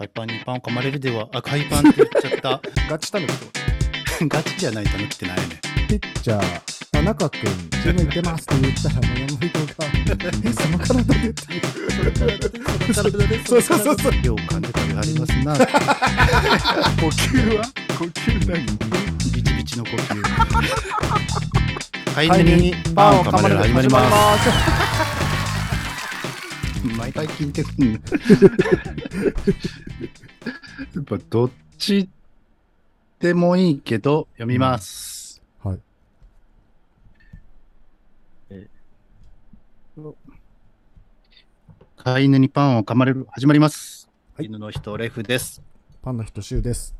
海パンにパンを噛まれるでは、あ、海パンって言っちゃった。ガチタヌキってことガチじゃないと抜きってないね。ピッチャー、田中君、チーム行ってますって言ったら、もう山本が、え、その体でっていう。そうそうそうそう。よう噛んで食べは？りますな。呼吸は呼吸何ビチビチの呼吸。飼 いはい犬にパンを噛まれる始まります。す。毎回聞いてくんね。やっぱどっちでもいいけど、読みます。はい。飼い犬にパンを噛まれる始まります。はい犬の人レフです。パンの人、シュウです。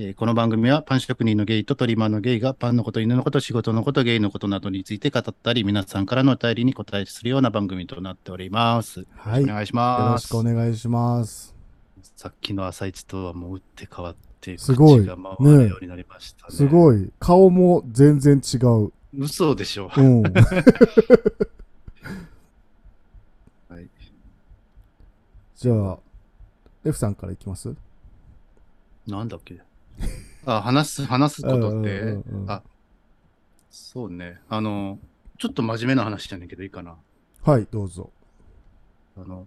えーこの番組はパン職人のゲイとトリマーのゲイがパンのこと、犬のこと、仕事のこと、ゲイのことなどについて語ったり、皆さんからのお便りに答えするような番組となっております。はい。よお願いします。ろしくお願いします。さっきの朝一とはもう打って変わって、すごい口が回るようになりましたね。すごい。顔も全然違う。嘘でしょ。うん。はい、じゃあ、レフさんからいきます？なんだっけ？あ、話す、話すことって、うんうんうんうんあ、そうね。あの、ちょっと真面目な話じゃねんけどいいかな。はい、どうぞ。あの、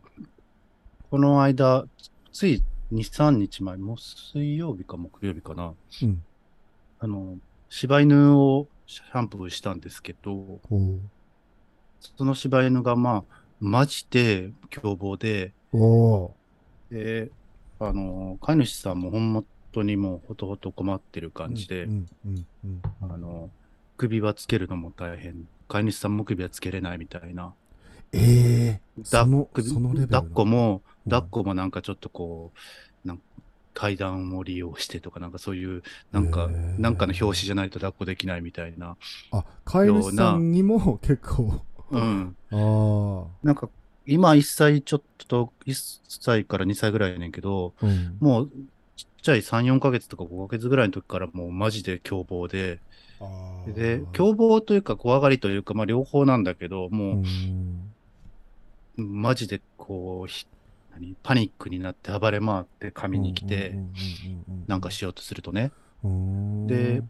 この間、つい2、3日前、もう水曜日か木曜日かな。うん。あの、柴犬をシャンプーしたんですけど、その柴犬がまあ、マジで凶暴で、おで、あの、飼い主さんも本当にもうほとほと困ってるー感じで、あの、首輪つけるのも大変。飼い主さんも首輪つけれないみたいな。ええだその、首そのレベル抱っこも、うん抱っこもなんかちょっとこう、なん階段を利用してとか、なんかそういう、なんか、へーなんかの表紙じゃないと抱っこできないみたいな。あ、飼い主さんにも結構。うん。ああ。なんか、今1歳ちょっと、1歳から2歳ぐらいやねんけど、うん。もう、ちっちゃい3、4ヶ月とか5ヶ月ぐらいの時からもうマジで凶暴で、で、凶暴というか怖がりというか、まあ両方なんだけど、うもん。う、マジでこう、ひ何パニックになって暴れ回って噛みに来て、なんかしようとするとね、うん。で、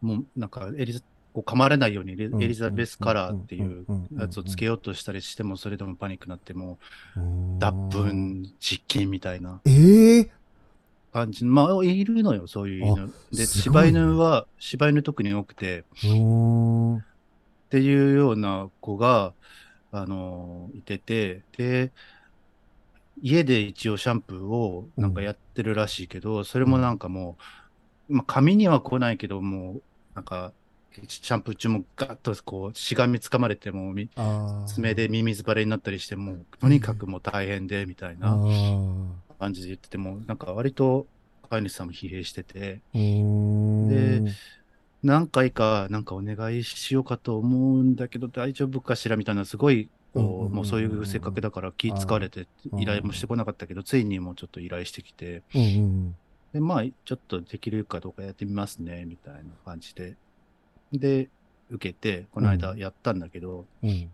もうなんかエリザ、こう噛まれないようにエリザベスカラーっていううんやつをつけようとしたりしても、それでもパニックになって、もう脱粉実験みたいな。ええ感じ。まあ、いるのよ、そういう犬。で、柴犬は、柴犬特に多くて、うん。っていうような子が、あのいてて、で、家で一応シャンプーをなんかやってるらしいけど、それもなんかもう、まあ、髪には来ないけど、もう、なんか、シャンプー中もガッとこう、しがみつかまれても、爪でミミズバレになったりして、もう、とにかくもう大変で、みたいあなー感じで言ってても、なんか割と飼い主さんも疲弊してて、うんで何回かなんかお願いしようかと思うんだけど大丈夫かしらみたいなすごいもうそういう性格だから気使われて依頼もしてこなかったけどついにもうちょっと依頼してきてでまあちょっとできるかどうかやってみますねみたいな感じで。で受けてこの間やったんだけど、うん。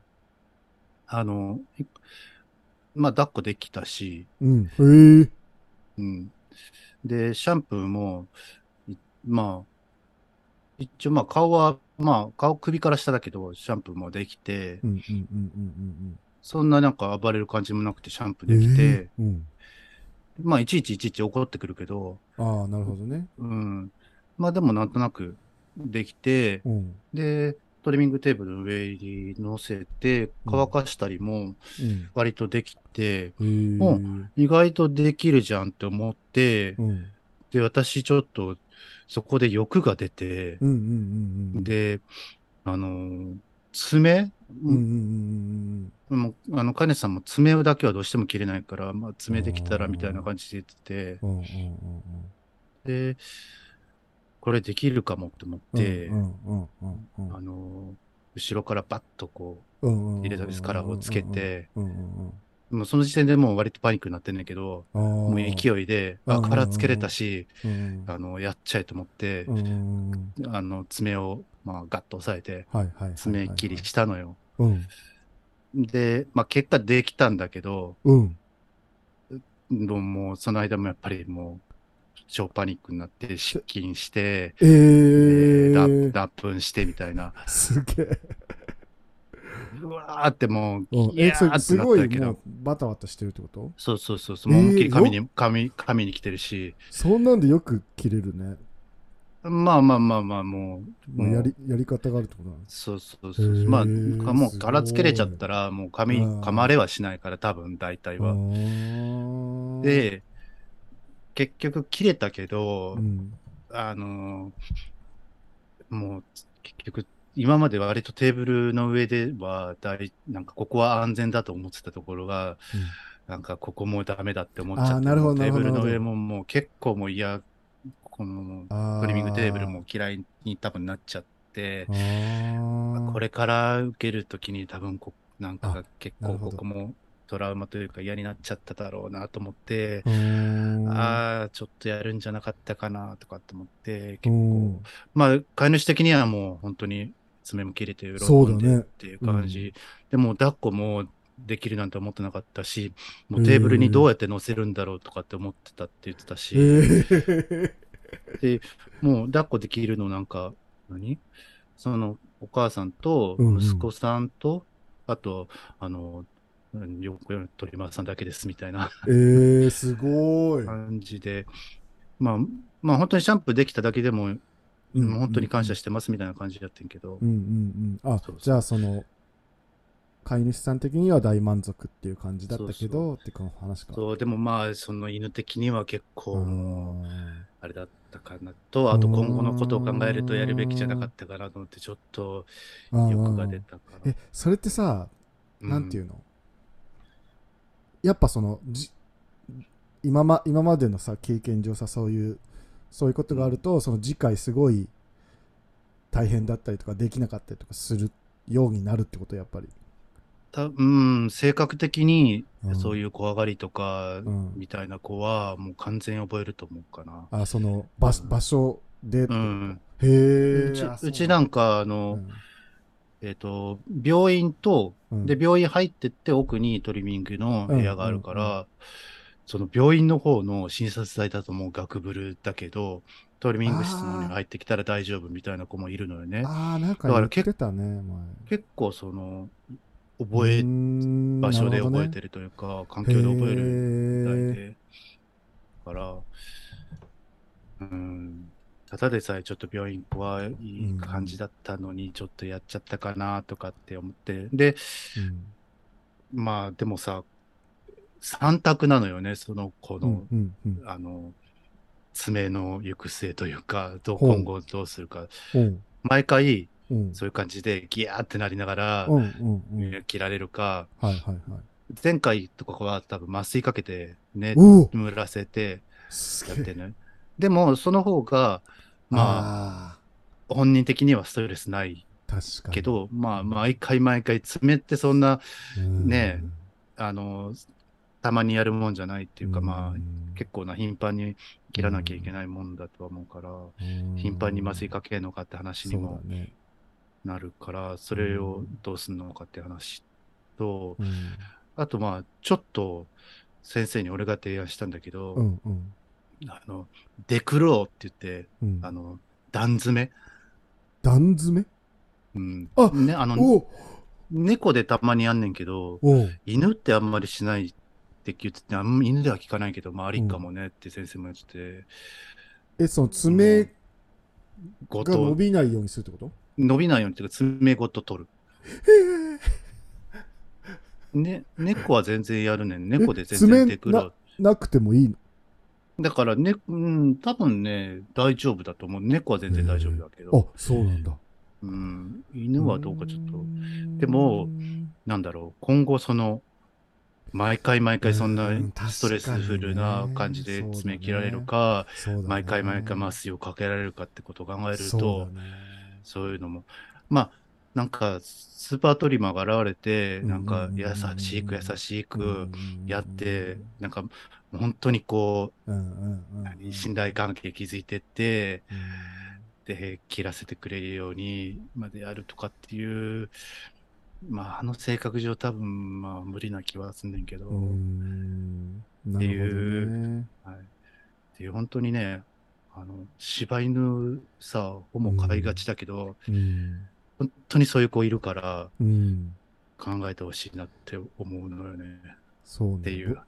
あのいまあ抱っこできたし、うん。へえ。うん、でシャンプーもいまあ一応まあ顔はまあ顔首から下だけどシャンプーもできて、そんななんか暴れる感じもなくてシャンプうんーできて、ええ。うん。まあいちいちいちいち怒ってくるけど、ああなるほどね。うん。まあでもなんとなくできて、うん。で、トリミングテーブルの上に乗せて乾かしたりもうん。割とできて、へえも意外とできるじゃんって思って、うん。で、私ちょっとそこで欲が出て、うんうんうんうんで、あのー爪、うんうあの、カネさんも爪だけはどうしても切れないから、まあ、爪できたらみたいな感じで言ってて、うんうんうんで、これできるかもって思って、うんうんうんうんあの、後ろからバッとこうんうん、エリザベスカラーをつけて、もうその時点でもう割とパニックになってんだけど、もう勢いで、あ、カラーつけれたし、あの、やっちゃえと思って、あの、爪を、まあ、ガッと押さえて、爪切りしたのよ。で、まあ、結果できたんだけど、うんどもうその間もやっぱりもう、超パニックになって、失禁して、ええー、ー、脱脱粉してみたいな。すげえ。うわーってもう、うん。いーってれすなったけど。バタバタしてるってこと？そうそうそうそう、えーもう思いっきり髪に、髪、髪に来てるし、そんなんでよく切れるね。まあまあまあまあ、もう、もうやりやり方があるってことなんですそうそうそうまあ、もうすごい。殻つけれちゃったら、もう髪うん噛まれはしないから、多分大体は。はで、結局切れたけど、うん、あのーもう結局、今まで割とテーブルの上では大、なんかここは安全だと思ってたところが、なんかここもダメだって思っちゃって、テーブルの上ももう結構もう嫌、このあトリミングテーブルも嫌いに多分なっちゃって、これから受けるときに多分こ、なんかが結構ここもトラウマというか嫌になっちゃっただろうなと思って、ああ、ちょっとやるんじゃなかったかなとかって思って、う結構、ん。まあ、飼い主的にはもう本当に爪も切れて喜んそうだね。でっていう感じ。でも、抱っこもできるなんて思ってなかったし、もうテーブルにどうやって乗せるんだろうとかって思ってたって言ってたし、えー。で、もう抱っこできるのなんか、何？その、お母さんとうんうん。息子さんと、あと、あの、うんよく鳥間さんだけですみたいなえー、すごい。感じで、まあ、まあ本当にシャンプーできただけでも、うん本当に感謝してますみたいな感じだったんやけど、うんうんうん。あそうじゃあその飼い主さん的には大満足っていう感じだったけどってこの話か。そう、でもまあ、その犬的には結構ああれだったかなと、あと今後のことを考えるとやるべきじゃなかったかなと思って、ちょっとー。欲が出たかな。え、それってさ、なんていうの、やっぱそのじ今ま今までのさ経験上さそういうそういうことがあると、その次回すごい大変だったりとかできなかったりとかするようになるってことやっぱり。たうん、性格的にうん。そういう怖がりとかうん。みたいな子はもう完全に覚えると思うかな。あその場うん。場所でうん。へえうちうちなんか、あの、えっ、と、病院と、うん。で、病院入ってって奥にトリミングの部屋があるから、うん。うん。その病院の方の診察台だともうガクブルだけど、トリミング室のに入ってきたら大丈夫みたいな子もいるのよね。ああなんか言ってたね前。結構その、覚え、場場所で覚えてるるというか、環境で覚えるみたいるで。だから、うん、ただでさえちょっと病院怖い感じだったのに、ちょっとやっちゃったかなとかって思って。で、まあでもさ、三択なのよね、その子うんの、うんうん。あの、爪の行く末というか、どう今後どうするか。う。ん毎回、うん。そういう感じでギャーってなりながら、うんうんうん。切られるか、はいはいはい。前回とかは多分麻酔かけてね、おお塗らせてやってね。でも、その方が、まあ、あ本人的にはストレスない。けど、まあ、毎回毎回爪ってそんな、うん。ねあの、たまにやるもんじゃないっていうか、まあ、うん結構な頻繁に切らなきゃいけないもんだとは思うから、頻繁に麻酔かけるのかって話にもなるから、それをどうすんのかって話と、うん。あとまあ、ちょっと先生に俺が提案したんだけど、うんうんあの、デクローって言って、うん。あの、段詰め？段詰め？うん。あね、あの、お猫でたまにやんねんけど、お犬ってあんまりしないって言ってて、あんま犬では聞かないけど、まあ、ありかもねって先生も言ってて、えその爪ごが伸と、びないようにするってこと？伸びないようにっていうか、爪ごと取る。ね、猫は全然やるねん。猫で全然爪デクロー。なくてもいいの？だからね、うん、多分ね、大丈夫だと思う。猫は全然大丈夫だけあど、そうなんだ。うん、犬はどうかちょっと。う、んでもなんだろう、今後その、毎回毎回そんなうんストレスフルな感じで爪切られるか、そうだね。毎回毎回麻酔をかけられるかってことを考えるそうとだ、ね。そういうのも、まあ、なんか、スーパートリマーが現れて、うんなんか、うん優しく優しくうんやって、なんか、本当にこうんうんうんうんう、信頼関係築いてって、うんで、切らせてくれるようにまでやるとかっていう、まあ、あの性格上多分、まあ、無理な気はすんねんけど、うーんなているう。はい。っていう、本当にね、あの、柴犬さ、ほぼ飼いがちだけど、うん。本当にそういう子いるからうん。考えてほしいなって思うのよね。そうね。っていう。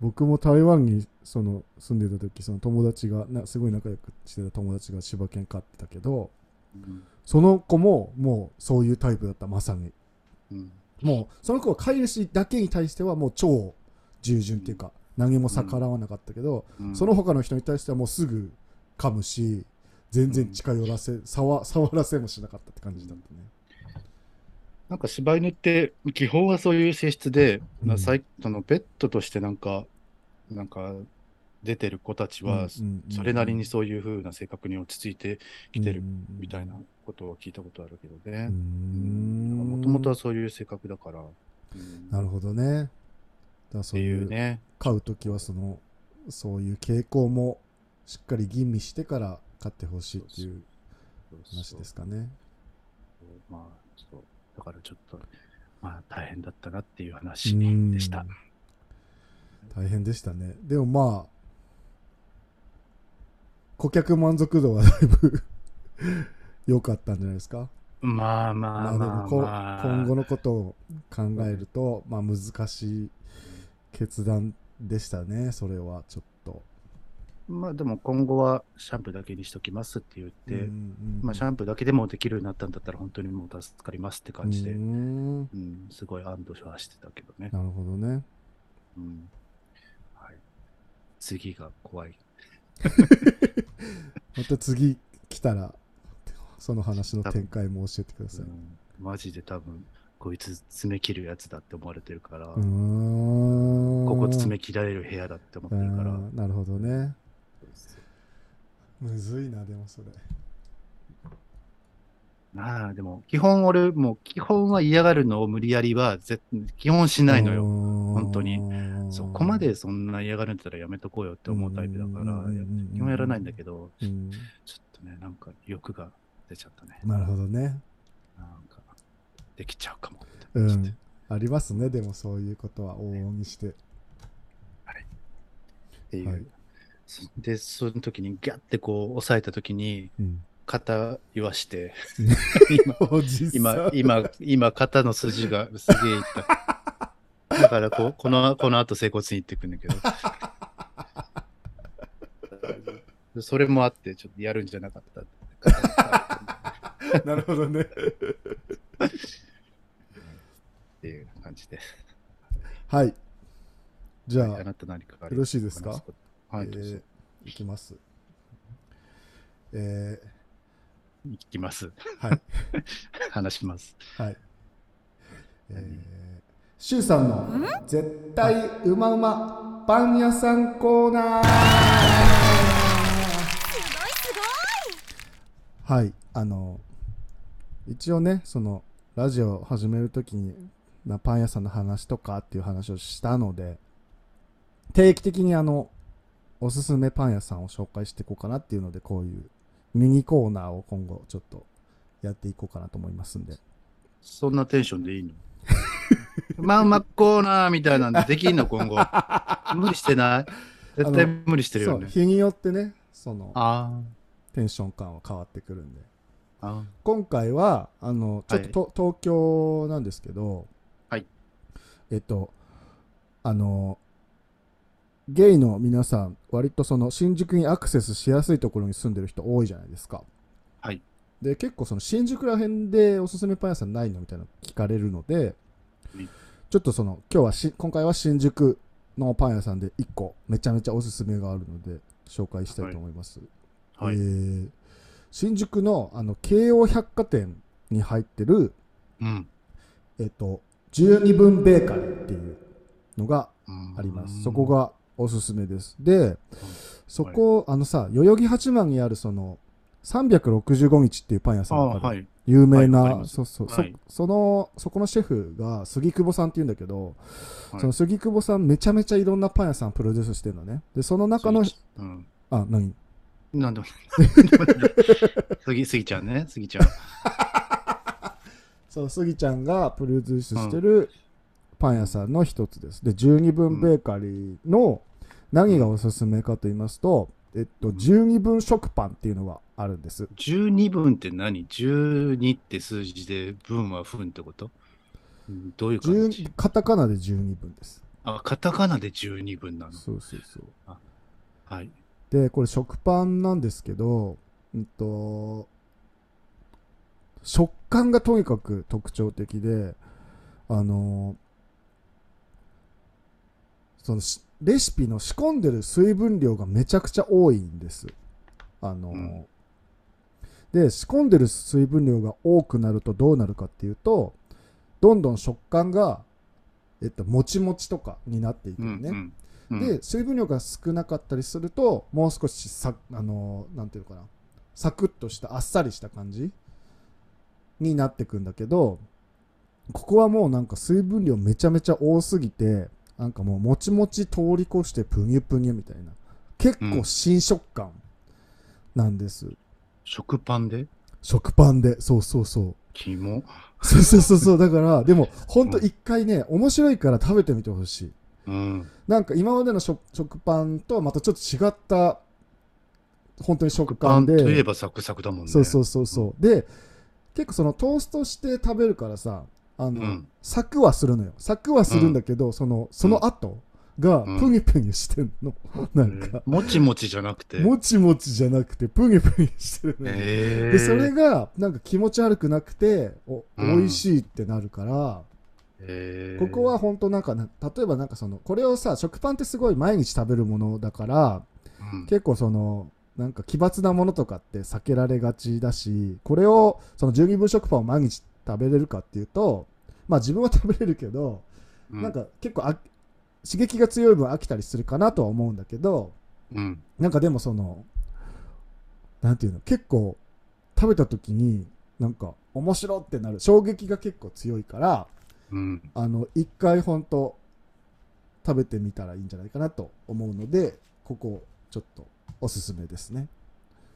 僕も台湾にその住んでた時その友達がなすごい仲良くしてた友達が柴犬飼ってたけどうんその子ももうそういうタイプだったまさに。うん。もうその子は飼い主だけに対してはもう超従順っていうか何も逆らわなかったけど、うん。その他の人に対してはもうすぐ噛むし全然近寄らせ、触 触らせもしなかったって感じだったねなんか柴犬って基本はそういう性質で、うんなさいそのペットとしてなんか、なんか出てる子たちは、それなりにそういう風な性格に落ち着いてきてるみたいなことを聞いたことあるけどうね。んもともとはそういう性格だから。うんなるほどねだそういいううね。飼う時はそのそういう傾向もしっかり吟味してから飼ってほしいっていう話ですかね。まあ、そう。だからちょっと、まあ大変だったなっていう話うんでした。大変でしたね。でもまあ、顧客満足度はだいぶ 良かったんじゃないですか？まあまあでまあまあ。今後のことを考えると、まあ難しい決断でしたね、それはちょっと。まあでも今後はシャンプーだけにしときますって言って、うんうんまあシャンプーだけでもできるようになったんだったら本当にもう助かりますって感じで、ううん、んすごい安堵はしてたけどね。なるほどね。うん。はい。次が怖い。また次来たら、その話の展開も教えてください。うんマジで多分、こいつ爪切るやつだって思われてるから。ここ爪切られる部屋だって思ってるから、うんなるほどね。むずいな、でもそれ。まあでも、基本俺、もう基本は嫌がるのを無理やりは絶基本しないのよ。本当にそこまでそんな嫌がるんだったらやめとこうよって思うタイプだから、基本やらないんだけど、うんちょっとね、なんか欲が出ちゃったね。なるほどね。なんか、できちゃうかもうん。ありますね、でもそういうことは往々にして。っていう。で、その時にギャってこう押さえた時に、うん肩言わして、おじさん。今、今、今、肩の筋がすげえ痛い。だからこう、この、この後整骨院行ってくんだけど。それもあって、ちょっとやるんじゃなかった。なるほどね。っていう感じで。はい。じゃあ、あなた何かよろしいですか？はい、えーいきます。え行きます。ーはい。話します。はい。えー、シュウさんの絶対うまうまパン屋さんコーナーはい、あの、一応ね、その、ラジオを始めるときに、まあ、パン屋さんの話とかっていう話をしたので、定期的にあの、おすすめパン屋さんを紹介していこうかなっていうので、こういうミニコーナーを今後ちょっとやっていこうかなと思いますんで。そんなテンションでいいの？まあまっコーナーみたいなんでできんの今後。無理してない？絶対無理してるよね。日によってね、その、あテンション感は変わってくるんで。あ。あ今回は、あの、ちょっとと、東京なんですけど、はい。えっと、あの、ゲイの皆さん、割とその新宿にアクセスしやすいところに住んでる人多いじゃないですか。はい。で、結構その新宿ら辺でおすすめパン屋さんないのみたいなの聞かれるのでうん、ちょっとその、今日はし、今回は新宿のパン屋さんで1個めちゃめちゃおすすめがあるので、紹介したいと思います。はい。えー新宿のあの京王百貨店に入ってる、うん。えっと、十二分ベーカリーっていうのがうんあります。そこ。がおすすめです。で、そこ、あのさ、代々木八幡にあるその、365日っていうパン屋あさんがはい。有名な、はいそうそう、はいそその、そこのシェフが杉久保さんっていうんだけど、はいその杉久保さんめちゃめちゃいろんなパン屋さんプロデュースしてるのね。で、その中の、うん。あ、何？なんでも。すぎ、すぎちゃんね。すぎちゃん。そう、スギちゃんがプロデュースしてるパン屋さんの一つです。で、12分ベーカリーの何がおすすめかと言いますと、えっと、12分食パンっていうのがあるんです。12分って何 ?12 って数字で分は分ってこと？うんどういう感じ？10カタカナで12分です。あ、カタカナで12分なの？そうそうそう。はい。で、これ食パンなんですけど、うんと、食感がとにかく特徴的で、あのそのしレシピの仕込んでる水分量がめちゃくちゃ多いんです。あのうんで、仕込んでる水分量が多くなるとどうなるかっていうと、どんどん食感が、えっと、もちもちとかになっていくね。うんうんで水分量が少なかったりするともう少しさあのなんていうのかなサクッとしたあっさりした感じになってくんだけどここはもうなんか水分量めちゃめちゃ多すぎてなんかもうもちもち通り越してプニュプニュみたいな。結構新食感なんです、食パンで？食パンで。そうそうそう。肝？そうそうそうそう。だからでもほんと一回ね面白いから食べてみてほしい。うん。なんか今までの食食パンとはまたちょっと違った本当に食食パン感でといえばサクサクだもんね。そうそうそうそう、で結構そのトーストして食べるからさあの、うん。サクはするのよ。サクはするんだけど、そのその後がうんプニプニしてんの、なんか、もちもちじゃなくて。もちもちじゃなくてプニプニしてるのよ、えー、でそれがなんか気持ち悪くなくておうん。美味しいってなるから、えー。ここは本当なんかな例えばなんかそのこれをさ食パンってすごい毎日食べるものだからうん。結構そのなんか奇抜なものとかって避けられがちだしこれをその12分食パンを毎日食べれるかっていうとまあ自分は食べれるけど、うんなんか結構あ刺激が強い分飽きたりするかなとは思うんだけどうん。なんかでもそのなんていうの結構食べた時になんか面白ってなる衝撃が結構強いからうん。あの一回本当食べてみたらいいんじゃないかなと思うのでここちょっとおすすめですね、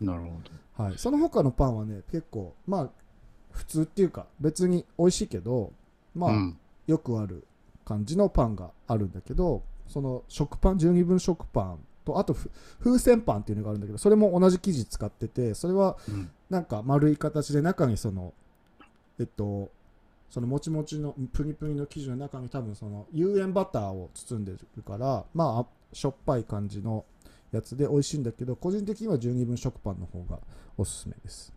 なるほど。はい、その他のパンはね結構まあ普通っていうか別に美味しいけどまあ、うん。よくある感じのパンがあるんだけどその食パン12分食パンとあとふ風船パンっていうのがあるんだけどそれも同じ生地使っててそれはうん。なんか丸い形で中にそのえっとそのもちもちのプニプニの生地の中に多分その有塩バターを包んでるからまあしょっぱい感じのやつで美味しいんだけど個人的には12分食パンの方がおすすめです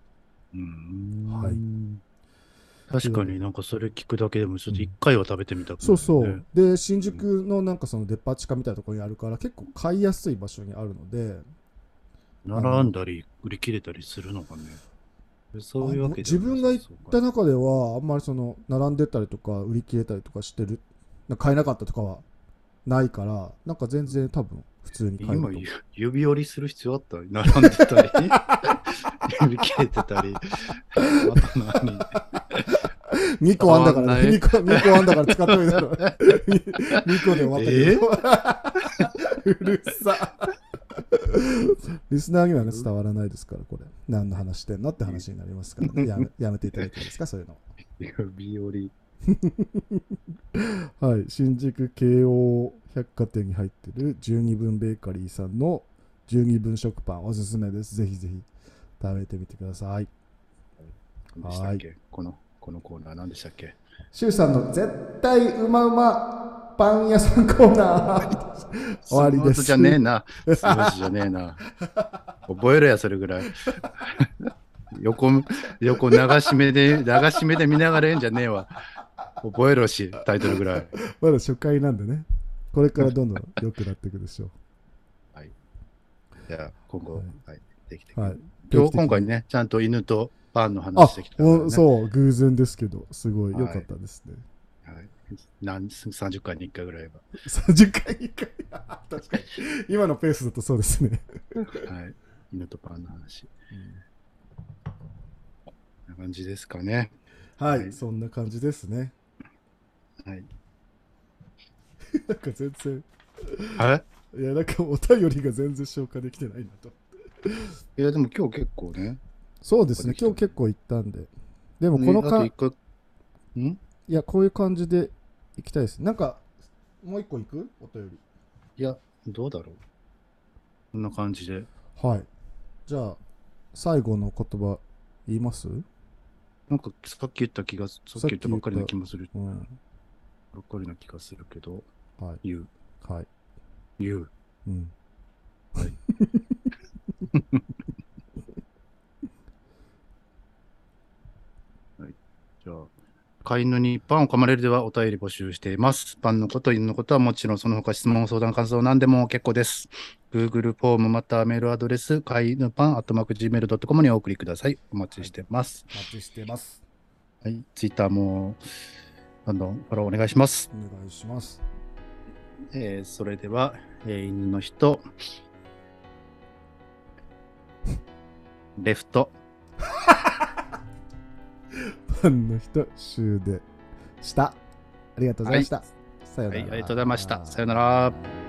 うんはい。確かになんかそれ聞くだけでもちょっと一回は食べてみたくそうね。そうで新宿のなんかそのデパ地下みたいなところにあるから結構買いやすい場所にあるので。並んだり売り切れたりするのかね。そういうわけで自分が行っったた中ではあんまりその並んでたりとか売り切れたりとかしてる買えなかったとかはないからなんか全然多分普通に買えると今ゆ指折りする必要あった？並んでたり、売り切れてたり、あと何？2個あんだから、変わんない2個、2個あんだから使っといたろ。2個で終わったけど。うるさ。リスナーにはね伝わらないですから、これ。何の話してんのって話になりますからね。やめやめていただいていいですか、そういうの。指折り。はい。新宿京王百貨店に入ってる12分ベーカリーさんの12分食パンおすすめです。ぜひぜひ食べてみてください。何でしたっけ？この、このコーナー何でしたっけ？シュウさんの絶対うまうまパン屋さんコーナー。終わりですじゃねえな。じゃねえな。覚えろや、それぐらい。横、横流し目で、流し目で見ながらええんじゃねえわ。覚えろし、タイトルぐらい。まだ初回なんでね。これからどんどん良くなっていくでしょ じゃあ、今後、ははいい、できてう。はい。今日、今回ね、ちゃんと犬とパンのあ話してきたね。おそう、偶然ですけど、すごい良かったですね。はい。何30回に1回ぐらいは。30回に1回？確かに。今のペースだとそうですね。はい。犬とパンの話。こんな感じですかね。はい、はいそんな感じですね。はい。なんか全然、はいいや、なんかお便りが全然消化できてないなと。いや、でも今日結構ね。そうですね、今日結構行ったんで。でもこのか、ね。ん？いや、こういう感じで行きたいです。なんか、もう一個行く？お便り。いや、どうだろう。こんな感じで。はい。じゃあ、最後の言葉言います？なんかさっき言った気がす、さっき言ったばっかりな気もする。うん。ばっかりな気がするけど、はい。言う。はい。言う。うん。はい。じゃあ、飼い犬にパンを噛まれるではお便り募集しています。パンのこと、犬のことはもちろん、その他質問、相談、感想、何でも結構です。Google フォームまたはメールアドレス、飼い犬パン、アットマーク Gmail.com にお送りください。お待ちしてます。お待ちしてます。はい。ツイッターも、どんどんフォローお願いします。お願いします。えーそれでは、えー犬の人、レフト、ファンの人、終でした。ありがとうございました。さよなら。はいありがとうございましたさよなら。